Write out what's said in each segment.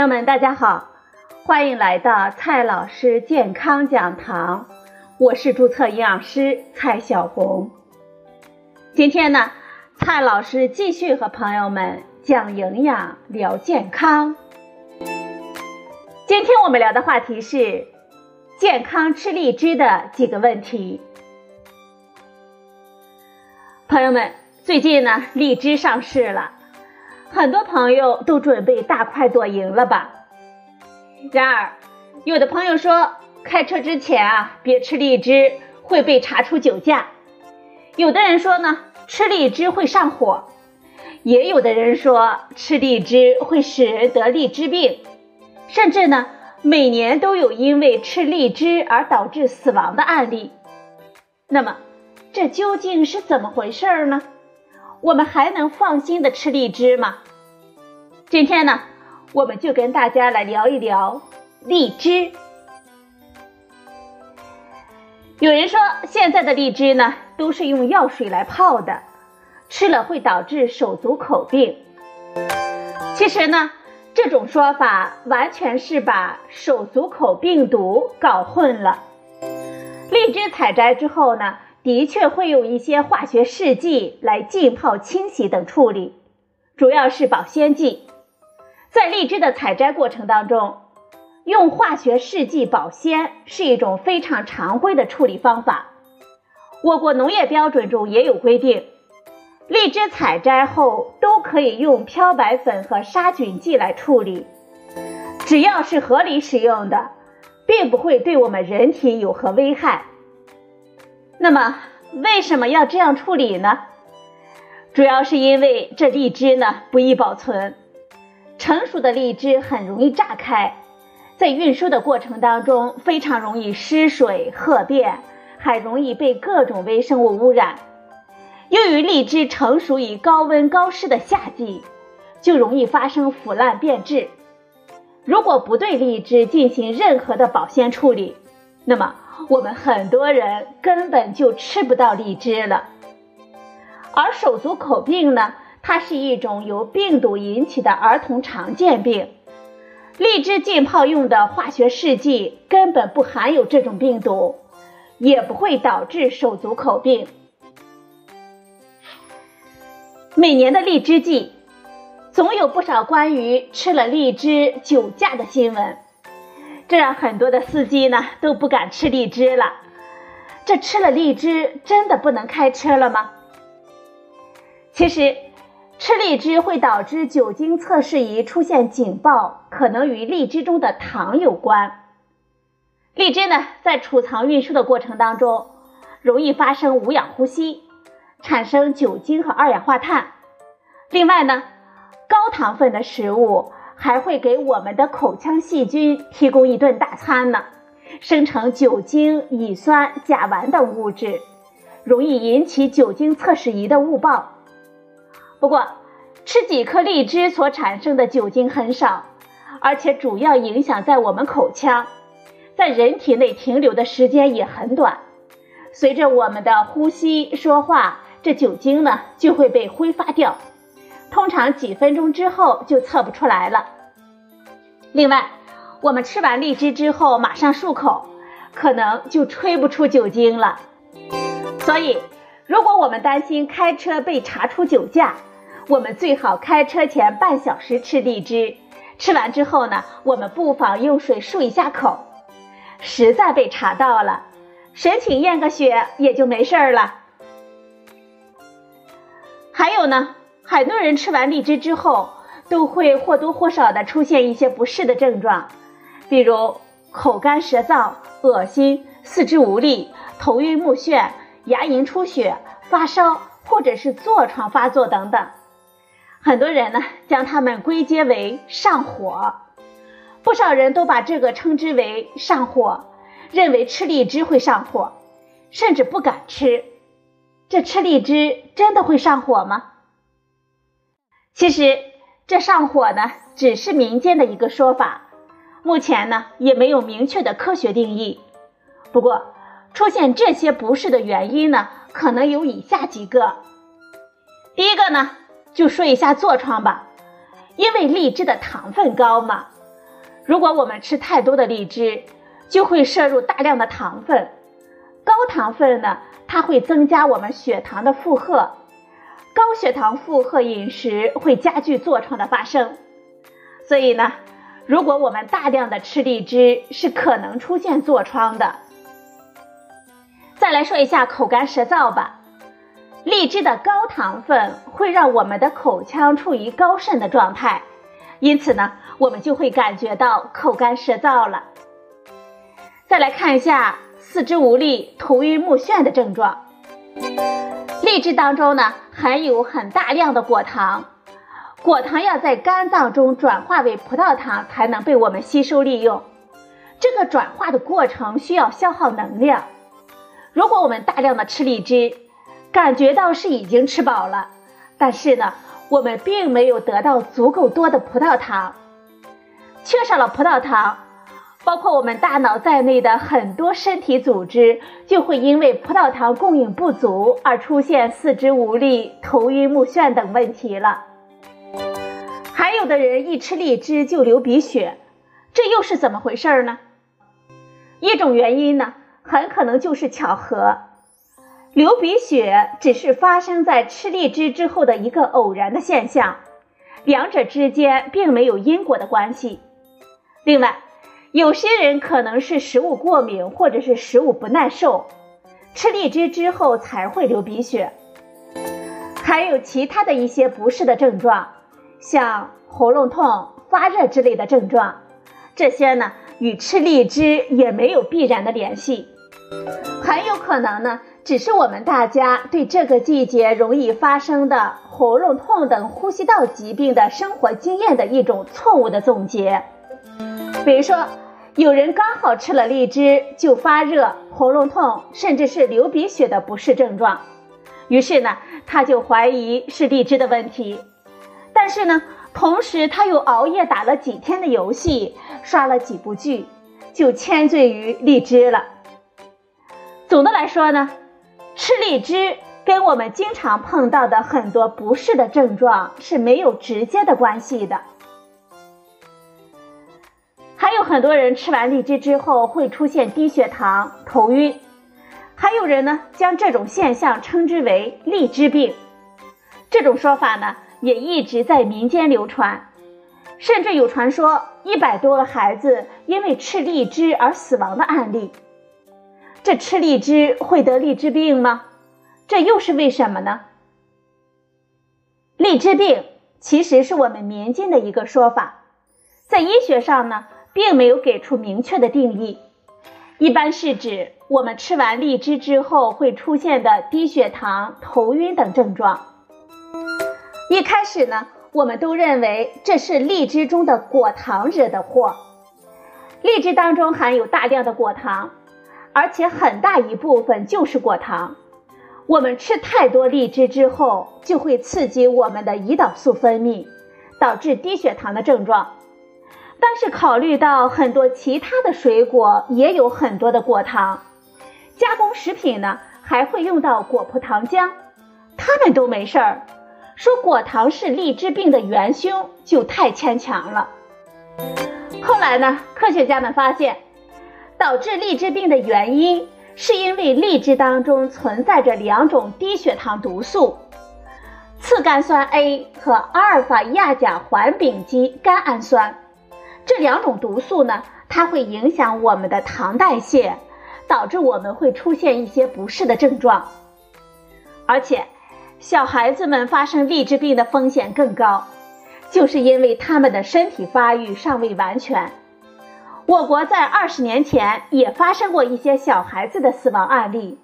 朋友们，大家好，欢迎来到蔡老师健康讲堂，我是注册营养师蔡小红。今天呢，蔡老师继续和朋友们讲营养、聊健康。今天我们聊的话题是健康吃荔枝的几个问题。朋友们，最近呢，荔枝上市了。很多朋友都准备大快朵颐了吧？然而，有的朋友说开车之前啊，别吃荔枝会被查出酒驾；有的人说呢，吃荔枝会上火；也有的人说吃荔枝会使人得荔枝病，甚至呢，每年都有因为吃荔枝而导致死亡的案例。那么，这究竟是怎么回事呢？我们还能放心的吃荔枝吗？今天呢，我们就跟大家来聊一聊荔枝。有人说，现在的荔枝呢，都是用药水来泡的，吃了会导致手足口病。其实呢，这种说法完全是把手足口病毒搞混了。荔枝采摘之后呢？的确会用一些化学试剂来浸泡、清洗等处理，主要是保鲜剂。在荔枝的采摘过程当中，用化学试剂保鲜是一种非常常规的处理方法。我国农业标准中也有规定，荔枝采摘后都可以用漂白粉和杀菌剂来处理，只要是合理使用的，并不会对我们人体有何危害。那么为什么要这样处理呢？主要是因为这荔枝呢不易保存，成熟的荔枝很容易炸开，在运输的过程当中非常容易失水褐变，还容易被各种微生物污染。由于荔枝成熟于高温高湿的夏季，就容易发生腐烂变质。如果不对荔枝进行任何的保鲜处理，那么。我们很多人根本就吃不到荔枝了，而手足口病呢，它是一种由病毒引起的儿童常见病。荔枝浸泡用的化学试剂根本不含有这种病毒，也不会导致手足口病。每年的荔枝季，总有不少关于吃了荔枝酒驾的新闻。这让很多的司机呢都不敢吃荔枝了。这吃了荔枝真的不能开车了吗？其实，吃荔枝会导致酒精测试仪出现警报，可能与荔枝中的糖有关。荔枝呢，在储藏运输的过程当中，容易发生无氧呼吸，产生酒精和二氧化碳。另外呢，高糖分的食物。还会给我们的口腔细菌提供一顿大餐呢，生成酒精、乙酸、甲烷等物质，容易引起酒精测试仪的误报。不过，吃几颗荔枝所产生的酒精很少，而且主要影响在我们口腔，在人体内停留的时间也很短。随着我们的呼吸、说话，这酒精呢就会被挥发掉。通常几分钟之后就测不出来了。另外，我们吃完荔枝之后马上漱口，可能就吹不出酒精了。所以，如果我们担心开车被查出酒驾，我们最好开车前半小时吃荔枝。吃完之后呢，我们不妨用水漱一下口。实在被查到了，申请验个血也就没事儿了。还有呢？很多人吃完荔枝之后，都会或多或少的出现一些不适的症状，比如口干舌燥、恶心、四肢无力、头晕目眩、牙龈出血、发烧，或者是痤疮发作等等。很多人呢，将它们归结为上火，不少人都把这个称之为上火，认为吃荔枝会上火，甚至不敢吃。这吃荔枝真的会上火吗？其实，这上火呢，只是民间的一个说法，目前呢也没有明确的科学定义。不过，出现这些不适的原因呢，可能有以下几个。第一个呢，就说一下痤疮吧，因为荔枝的糖分高嘛，如果我们吃太多的荔枝，就会摄入大量的糖分。高糖分呢，它会增加我们血糖的负荷。高血糖负荷饮食会加剧痤疮的发生。所以呢，如果我们大量的吃荔枝，是可能出现痤疮的。再来说一下口干舌燥吧。荔枝的高糖分会让我们的口腔处于高渗的状态，因此呢，我们就会感觉到口干舌燥了。再来看一下四肢无力、头晕目眩的症状。荔枝当中呢含有很大量的果糖，果糖要在肝脏中转化为葡萄糖才能被我们吸收利用，这个转化的过程需要消耗能量。如果我们大量的吃荔枝，感觉到是已经吃饱了，但是呢，我们并没有得到足够多的葡萄糖，缺少了葡萄糖，包括我们大脑在内的很多身体组织就会因为葡萄糖供应不足而出现四肢无力、头晕目眩等问题了。还有的人一吃荔枝就流鼻血，这又是怎么回事呢？一种原因呢，很可能就是巧合。流鼻血只是发生在吃荔枝之后的一个偶然的现象，两者之间并没有因果的关系。另外，有些人可能是食物过敏或者是食物不耐受，吃荔枝之后才会流鼻血。还有其他的一些不适的症状，像喉咙痛、发热之类的症状，这些呢与吃荔枝也没有必然的联系，很有可能呢。只是我们大家对这个季节容易发生的喉咙痛等呼吸道疾病的生活经验的一种错误的总结。比如说，有人刚好吃了荔枝就发热、喉咙痛，甚至是流鼻血的不适症状，于是呢，他就怀疑是荔枝的问题。但是呢，同时他又熬夜打了几天的游戏，刷了几部剧，就迁罪于荔枝了。总的来说呢。吃荔枝跟我们经常碰到的很多不适的症状是没有直接的关系的。有很多人吃完荔枝之后会出现低血糖、头晕，还有人呢将这种现象称之为荔枝病。这种说法呢也一直在民间流传，甚至有传说一百多个孩子因为吃荔枝而死亡的案例。这吃荔枝会得荔枝病吗？这又是为什么呢？荔枝病其实是我们民间的一个说法，在医学上呢，并没有给出明确的定义，一般是指我们吃完荔枝之后会出现的低血糖、头晕等症状。一开始呢，我们都认为这是荔枝中的果糖惹的祸。荔枝当中含有大量的果糖。而且很大一部分就是果糖，我们吃太多荔枝之后，就会刺激我们的胰岛素分泌，导致低血糖的症状。但是考虑到很多其他的水果也有很多的果糖，加工食品呢还会用到果葡糖浆，他们都没事儿，说果糖是荔枝病的元凶就太牵强了。后来呢，科学家们发现。导致荔枝病的原因，是因为荔枝当中存在着两种低血糖毒素：次甘酸 A 和阿尔法亚甲环丙基甘氨酸。这两种毒素呢，它会影响我们的糖代谢，导致我们会出现一些不适的症状。而且，小孩子们发生荔枝病的风险更高，就是因为他们的身体发育尚未完全。我国在二十年前也发生过一些小孩子的死亡案例，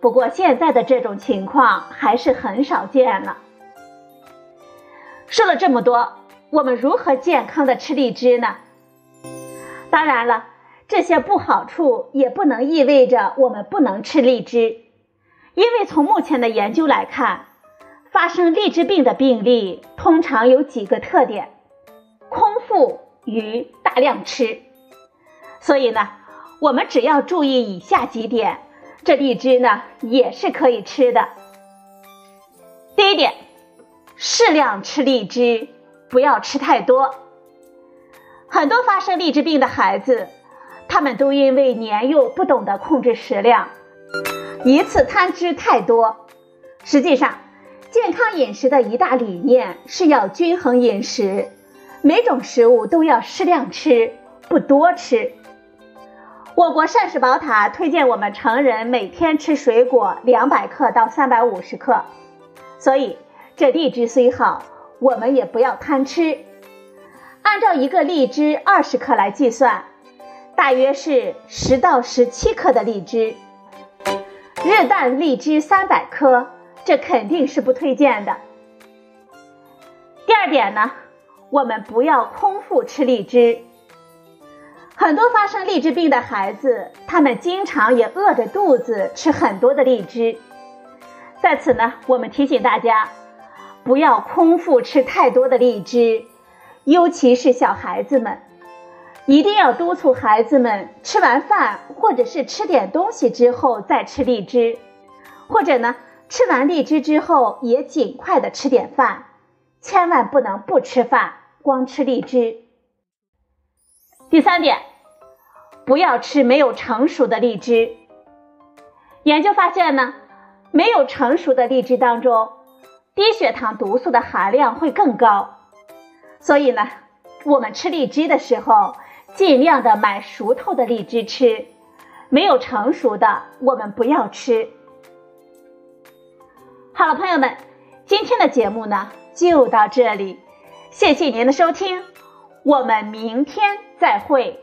不过现在的这种情况还是很少见了。说了这么多，我们如何健康的吃荔枝呢？当然了，这些不好处也不能意味着我们不能吃荔枝，因为从目前的研究来看，发生荔枝病的病例通常有几个特点：空腹与大量吃。所以呢，我们只要注意以下几点，这荔枝呢也是可以吃的。第一点，适量吃荔枝，不要吃太多。很多发生荔枝病的孩子，他们都因为年幼不懂得控制食量，一次贪吃太多。实际上，健康饮食的一大理念是要均衡饮食，每种食物都要适量吃，不多吃。我国膳食宝塔推荐我们成人每天吃水果两百克到三百五十克，所以这荔枝虽好，我们也不要贪吃。按照一个荔枝二十克来计算，大约是十到十七克的荔枝。日啖荔枝三百颗，这肯定是不推荐的。第二点呢，我们不要空腹吃荔枝。很多发生荔枝病的孩子，他们经常也饿着肚子吃很多的荔枝。在此呢，我们提醒大家，不要空腹吃太多的荔枝，尤其是小孩子们，一定要督促孩子们吃完饭或者是吃点东西之后再吃荔枝，或者呢，吃完荔枝之后也尽快的吃点饭，千万不能不吃饭，光吃荔枝。第三点，不要吃没有成熟的荔枝。研究发现呢，没有成熟的荔枝当中，低血糖毒素的含量会更高。所以呢，我们吃荔枝的时候，尽量的买熟透的荔枝吃，没有成熟的我们不要吃。好了，朋友们，今天的节目呢就到这里，谢谢您的收听。我们明天再会。